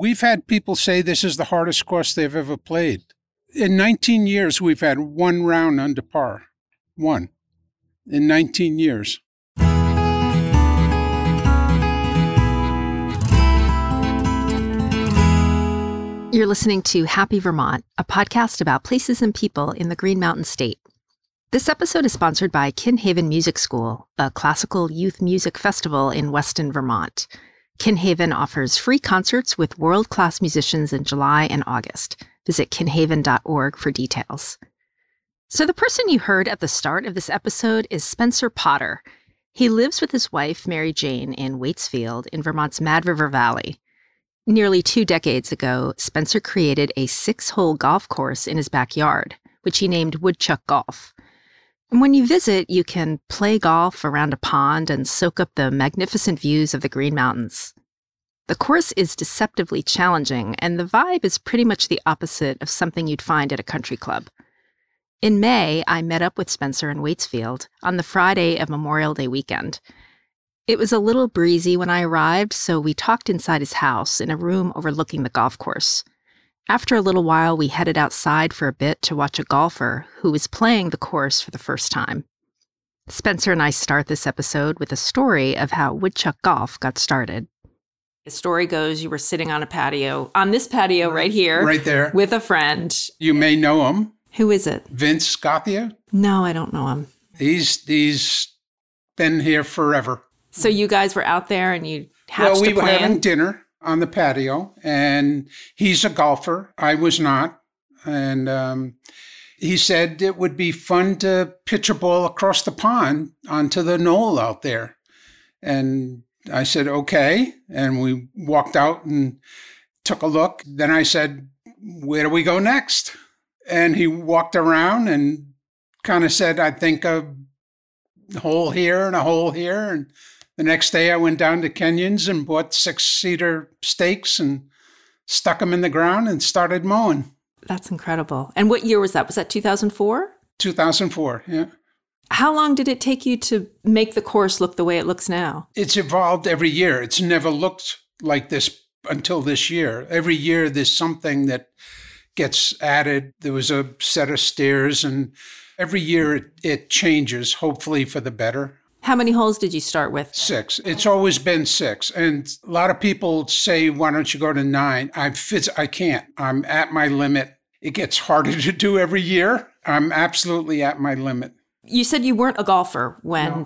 We've had people say this is the hardest course they've ever played. In 19 years, we've had one round under par. One. In 19 years. You're listening to Happy Vermont, a podcast about places and people in the Green Mountain State. This episode is sponsored by Kinhaven Music School, a classical youth music festival in Weston, Vermont. Kinhaven offers free concerts with world class musicians in July and August. Visit kinhaven.org for details. So, the person you heard at the start of this episode is Spencer Potter. He lives with his wife, Mary Jane, in Waitsfield in Vermont's Mad River Valley. Nearly two decades ago, Spencer created a six hole golf course in his backyard, which he named Woodchuck Golf. When you visit, you can play golf around a pond and soak up the magnificent views of the Green Mountains. The course is deceptively challenging, and the vibe is pretty much the opposite of something you'd find at a country club. In May, I met up with Spencer in Waitsfield on the Friday of Memorial Day weekend. It was a little breezy when I arrived, so we talked inside his house in a room overlooking the golf course. After a little while, we headed outside for a bit to watch a golfer who was playing the course for the first time. Spencer and I start this episode with a story of how Woodchuck Golf got started. The story goes you were sitting on a patio, on this patio right here, Right there. with a friend. You may know him, Who is it? Vince Scothia. No, I don't know him. He's he's been here forever. So you guys were out there and you hatched well, we a were having dinner on the patio, and he's a golfer. I was not, and um, he said it would be fun to pitch a ball across the pond onto the knoll out there, and I said okay, and we walked out and took a look. Then I said, "Where do we go next?" And he walked around and kind of said, "I think a hole here and a hole here," and the next day, I went down to Kenyon's and bought six cedar stakes and stuck them in the ground and started mowing. That's incredible. And what year was that? Was that 2004? 2004, yeah. How long did it take you to make the course look the way it looks now? It's evolved every year. It's never looked like this until this year. Every year, there's something that gets added. There was a set of stairs, and every year it, it changes, hopefully for the better. How many holes did you start with? Six. It's always been six. And a lot of people say, why don't you go to nine? I phys- I can't. I'm at my limit. It gets harder to do every year. I'm absolutely at my limit. You said you weren't a golfer when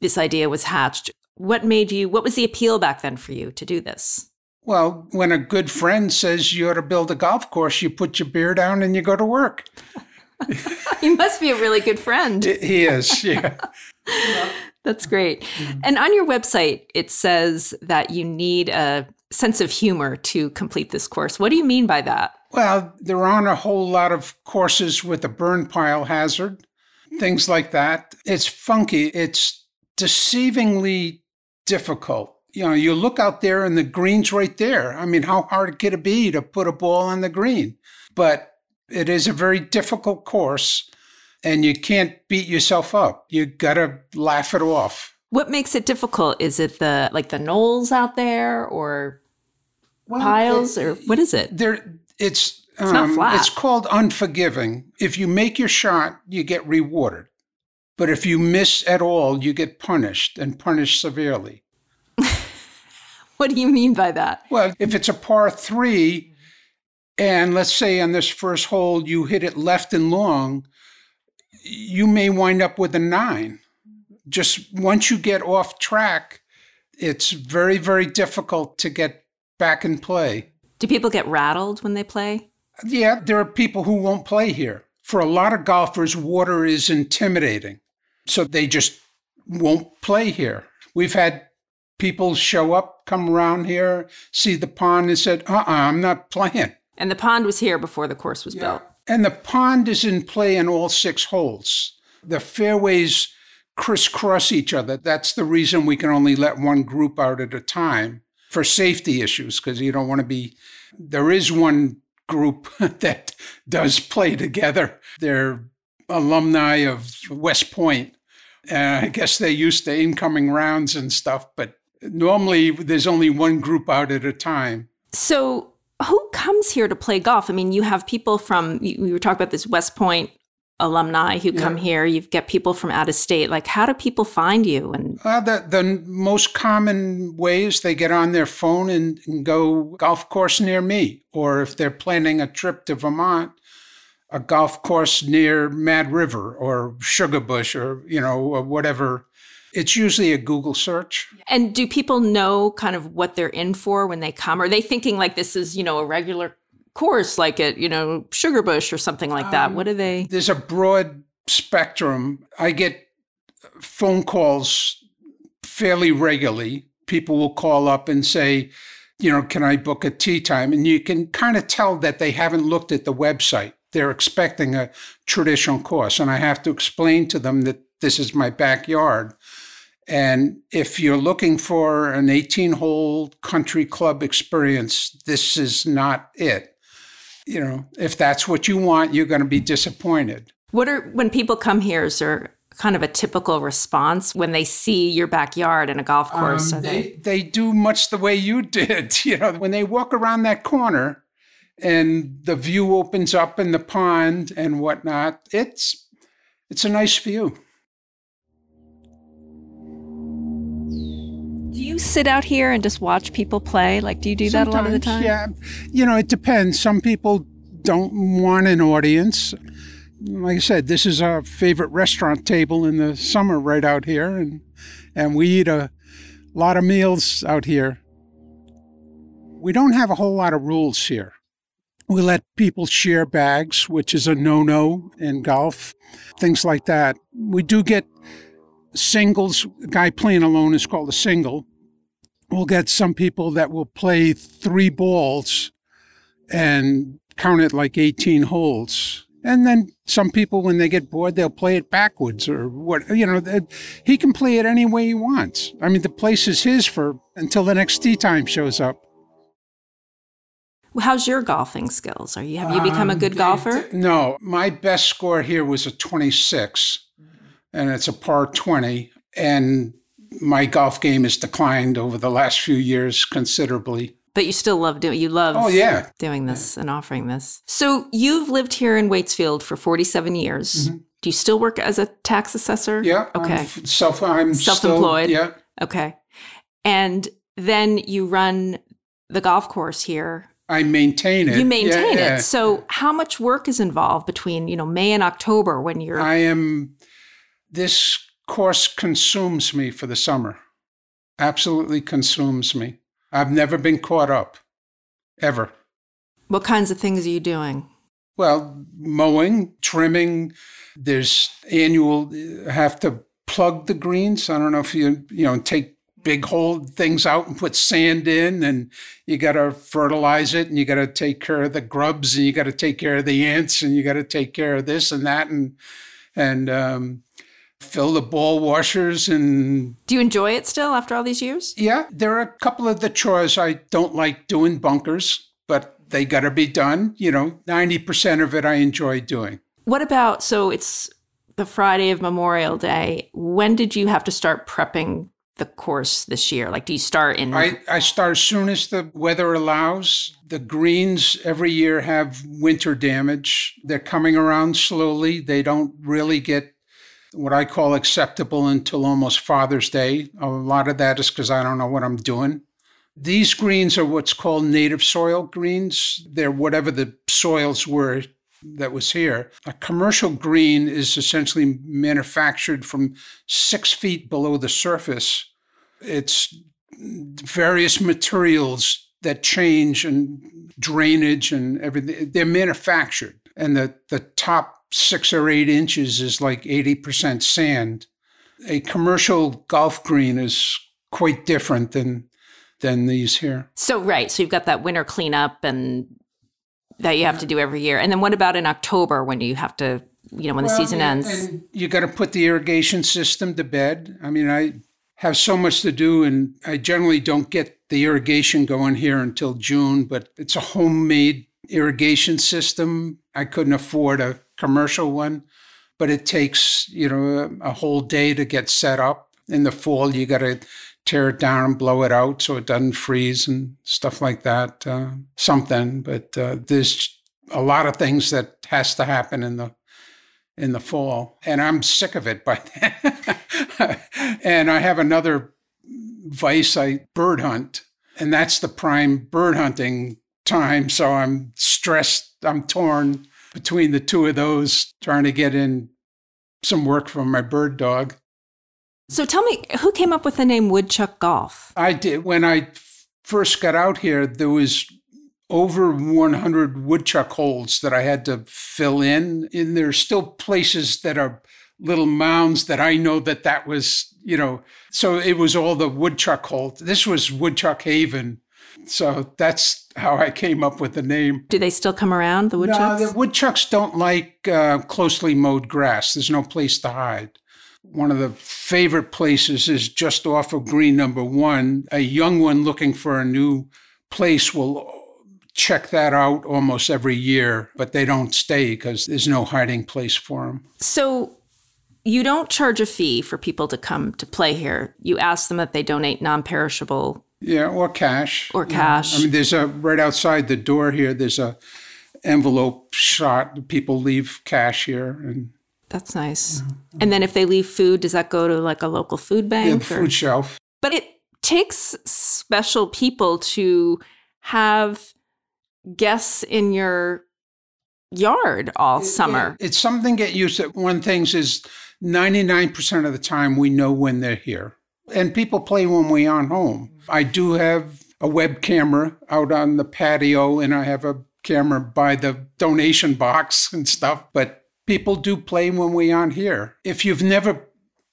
this idea was hatched. What made you, what was the appeal back then for you to do this? Well, when a good friend says you ought to build a golf course, you put your beer down and you go to work. You must be a really good friend. He is, yeah. That's great. Mm-hmm. And on your website, it says that you need a sense of humor to complete this course. What do you mean by that? Well, there aren't a whole lot of courses with a burn pile hazard, things like that. It's funky. It's deceivingly difficult. You know, you look out there and the green's right there. I mean, how hard could it be to put a ball on the green? But it is a very difficult course and you can't beat yourself up. You got to laugh it off. What makes it difficult? Is it the like the knolls out there or piles or what is it? there it's It's not um, flat. it's called unforgiving if you make your shot you get rewarded but if you miss at all you get punished and punished severely What do you mean by that? well if it's a par 3 and let's say on this first hole you hit it left and long you may wind up with a 9 just once you get off track it's very very difficult to get back in play Do people get rattled when they play? Yeah, there are people who won't play here. For a lot of golfers, water is intimidating. So they just won't play here. We've had people show up, come around here, see the pond, and said, uh uh-uh, uh, i am not playing. And the pond was here before the course was built. And the pond is in play in all six holes. The fairways crisscross each other. That's the reason we can only let one group out at a time for safety issues, because you don't want to be. There is one group that does play together. They're alumni of West Point. Uh, I guess they're used to incoming rounds and stuff, but normally there's only one group out at a time. So who comes here to play golf? I mean, you have people from, we were talking about this West Point alumni who yeah. come here. You get people from out of state. Like, how do people find you? And uh, the the most common ways they get on their phone and, and, go golf course near me, or if they're planning a trip to Vermont, a golf course near Mad River or Sugarbush or you know or whatever it's usually a Google search. And do people know kind of what they're in for when they come? Are they thinking like this is, you know, a regular course like at, you know, Sugarbush or something like that? Um, what are they? There's a broad spectrum. I get phone calls fairly regularly. People will call up and say, you know, can I book a tee time? And you can kind of tell that they haven't looked at the website. They're expecting a traditional course. And I have to explain to them that this is my backyard. And if you're looking for an 18 hole country club experience, this is not it. You know, if that's what you want, you're going to be disappointed. What are, when people come here, is there kind of a typical response when they see your backyard and a golf course? Um, they, they, they do much the way you did. You know, when they walk around that corner and the view opens up in the pond and whatnot, it's, it's a nice view. Sit out here and just watch people play? Like, do you do Sometimes, that a lot of the time? Yeah. You know, it depends. Some people don't want an audience. Like I said, this is our favorite restaurant table in the summer right out here. And, and we eat a lot of meals out here. We don't have a whole lot of rules here. We let people share bags, which is a no no in golf, things like that. We do get singles, a guy playing alone is called a single. We'll get some people that will play three balls and count it like 18 holes. And then some people, when they get bored, they'll play it backwards or what, you know, he can play it any way he wants. I mean, the place is his for until the next tee time shows up. How's your golfing skills? Are you have you become um, a good golfer? No, my best score here was a 26 and it's a par 20. And my golf game has declined over the last few years considerably. But you still love doing you love oh, yeah. doing this and offering this. So you've lived here in Waitsfield for 47 years. Mm-hmm. Do you still work as a tax assessor? Yeah. Okay. I'm self I'm self-employed. Still, yeah. Okay. And then you run the golf course here. I maintain it. You maintain yeah, it. So how much work is involved between, you know, May and October when you're I am this course consumes me for the summer. Absolutely consumes me. I've never been caught up, ever. What kinds of things are you doing? Well, mowing, trimming. There's annual, have to plug the greens. I don't know if you, you know, take big hole things out and put sand in and you got to fertilize it and you got to take care of the grubs and you got to take care of the ants and you got to take care of this and that and and um, fill the ball washers and do you enjoy it still after all these years? Yeah there are a couple of the chores i don't like doing bunkers but they got to be done. You know 90% of it i enjoy doing. What about so it's the friday of memorial day. When did you have to start prepping the course this year? Like do you start in i, I start as soon as the weather allows. The greens every year have winter damage. They're coming around slowly. They don't really get what I call acceptable until almost Father's Day. A lot of that is because I don't know what I'm doing. These greens are what's called native soil greens. They're whatever the soils were that was here. A commercial green is essentially manufactured from six feet below the surface. It's various materials that change and drainage and everything. They're manufactured. And the, the top six or eight inches is like 80% sand. A commercial golf green is quite different than than these here. So right, so you've got that winter cleanup and that you have to do every year. And then what about in October when you have to, you know, when well, the season and, ends? And you got to put the irrigation system to bed. I mean, I have so much to do and I generally don't get the irrigation going here until June, but it's a homemade irrigation system. I couldn't afford a commercial one, but it takes, you know, a, a whole day to get set up. In the fall, you got to tear it down and blow it out so it doesn't freeze and stuff like that. Uh, something, but uh, there's a lot of things that has to happen in the in the fall, and I'm sick of it by then. and I have another vice. I bird hunt, and that's the prime bird hunting time. So I'm stressed. I'm torn between the two of those, trying to get in some work from my bird dog. So tell me, who came up with the name Woodchuck Golf? I did. When I first got out here, there was over 100 woodchuck holes that I had to fill in. And there's still places that are little mounds that I know that that was, you know, so it was all the woodchuck hole. This was Woodchuck Haven. So that's how I came up with the name. Do they still come around, the woodchucks? No, the woodchucks don't like uh, closely mowed grass. There's no place to hide. One of the favorite places is just off of Green Number One. A young one looking for a new place will check that out almost every year, but they don't stay because there's no hiding place for them. So you don't charge a fee for people to come to play here. You ask them that they donate non-perishable. Yeah, or cash. Or cash. Yeah. I mean, there's a right outside the door here. There's a envelope shot. People leave cash here, and that's nice. Yeah. And then if they leave food, does that go to like a local food bank? Yeah, the or? food shelf. But it takes special people to have guests in your yard all summer. It, it's something get used to. One of the things is 99% of the time we know when they're here. And people play when we aren't home. I do have a web camera out on the patio and I have a camera by the donation box and stuff, but people do play when we aren't here. If you've never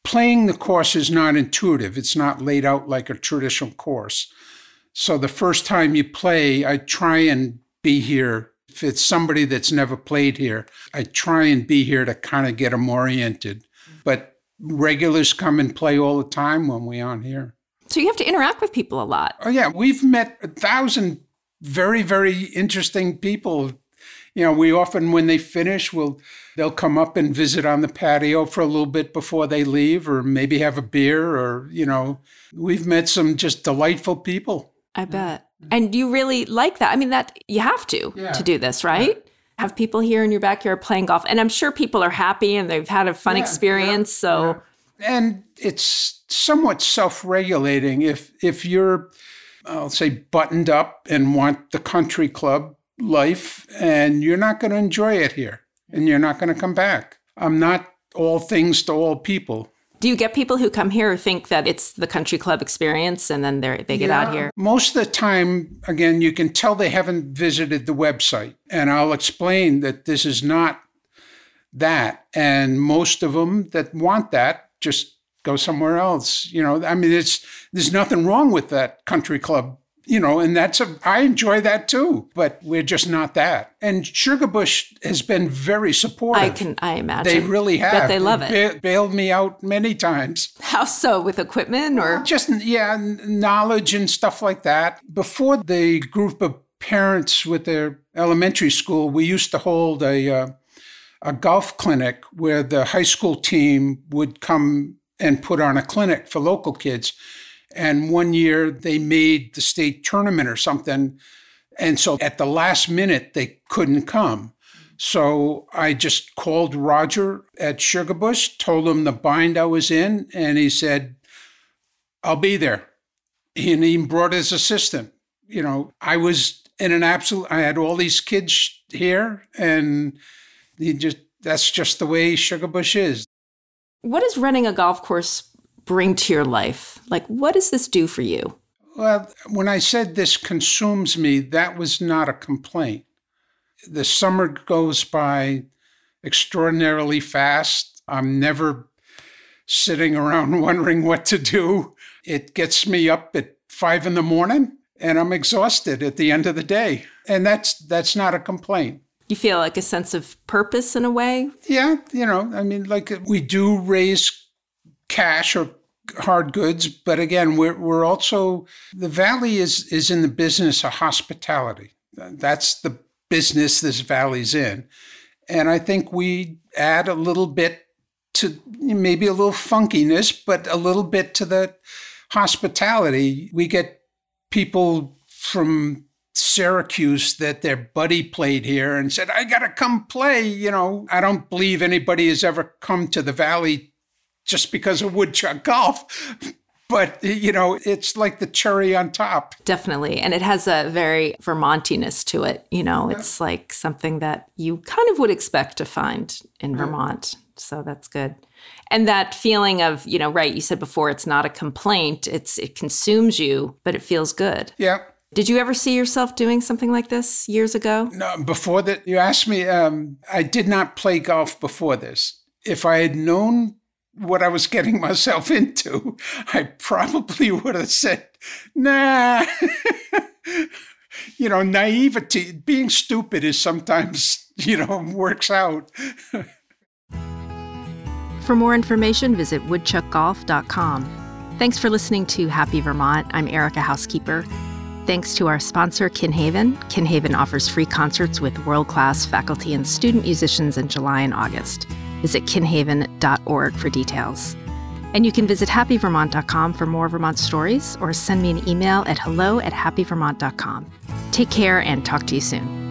playing the course is not intuitive. It's not laid out like a traditional course. So the first time you play, I try and be here. If it's somebody that's never played here, I try and be here to kind of get them oriented. But regulars come and play all the time when we aren't here. So you have to interact with people a lot. Oh yeah, we've met a thousand very very interesting people. You know, we often when they finish, will they'll come up and visit on the patio for a little bit before they leave, or maybe have a beer, or you know, we've met some just delightful people. I bet. And you really like that. I mean, that you have to yeah. to do this, right? Yeah. Have people here in your backyard playing golf. And I'm sure people are happy and they've had a fun yeah, experience. so and it's somewhat self-regulating if if you're I'll say buttoned up and want the country club life and you're not going to enjoy it here and you're not going to come back. I'm not all things to all people. Do you get people who come here who think that it's the country club experience and then they they get yeah, out here? Most of the time, again, you can tell they haven't visited the website. And I'll explain that this is not that. And most of them that want that just go somewhere else. You know, I mean, it's there's nothing wrong with that country club you know, and that's a, I enjoy that too, but we're just not that. And Sugarbush has been very supportive. I can, I imagine. They really have. But they love it. Ba- bailed me out many times. How so? With equipment or? Just, yeah, knowledge and stuff like that. Before the group of parents with their elementary school, we used to hold a, uh, a golf clinic where the high school team would come and put on a clinic for local kids and one year they made the state tournament or something. And so at the last minute, they couldn't come. So I just called Roger at Sugarbush, told him the bind I was in, and he said, I'll be there. And he brought his assistant. You know, I was in an absolute, I had all these kids here, and he just, that's just the way Sugarbush is. What is running a golf course bring to your life? Like, what does this do for you? Well, when I said this consumes me, that was not a complaint. The summer goes by extraordinarily fast. I'm never sitting around wondering what to do. It gets me up at five in the morning and I'm exhausted at the end of the day. And that's that's not a complaint. You feel like a sense of purpose in a way? Yeah, you know, I mean, like we do raise cash or hard goods, but again, we're we're also the valley is is in the business of hospitality. That's the business this valley's in, and I think we add a little bit to maybe a little funkiness, but a little bit to the hospitality. We get people from Syracuse that their buddy played here and said, I got to come play. You know, I don't believe anybody has ever come to the Valley just because of woodchuck golf. But, you know, it's like the cherry on top. Definitely. And it has a very Vermontiness to it. You know, it's like something that you kind of would expect to find in Vermont. So that's good. And that feeling of, you know, right, you said before it's not a complaint, it's it consumes you, but it feels good. Yeah. Did you ever see yourself doing something like this years ago? No, before that, you asked me, um, I did not play golf before this. If I had known what I was getting myself into, I probably would have said, nah. you know, naivety, being stupid is sometimes, you know, works out. For more information, visit woodchuckgolf.com. Thanks for listening to Happy Vermont. I'm Erica Houskeeper. Thanks to our sponsor, Kinhaven. Kinhaven offers free concerts with world class faculty and student musicians in July and August. Visit kinhaven.org for details. And you can visit happyvermont.com for more Vermont stories or send me an email at hello at happyvermont.com. Take care and talk to you soon.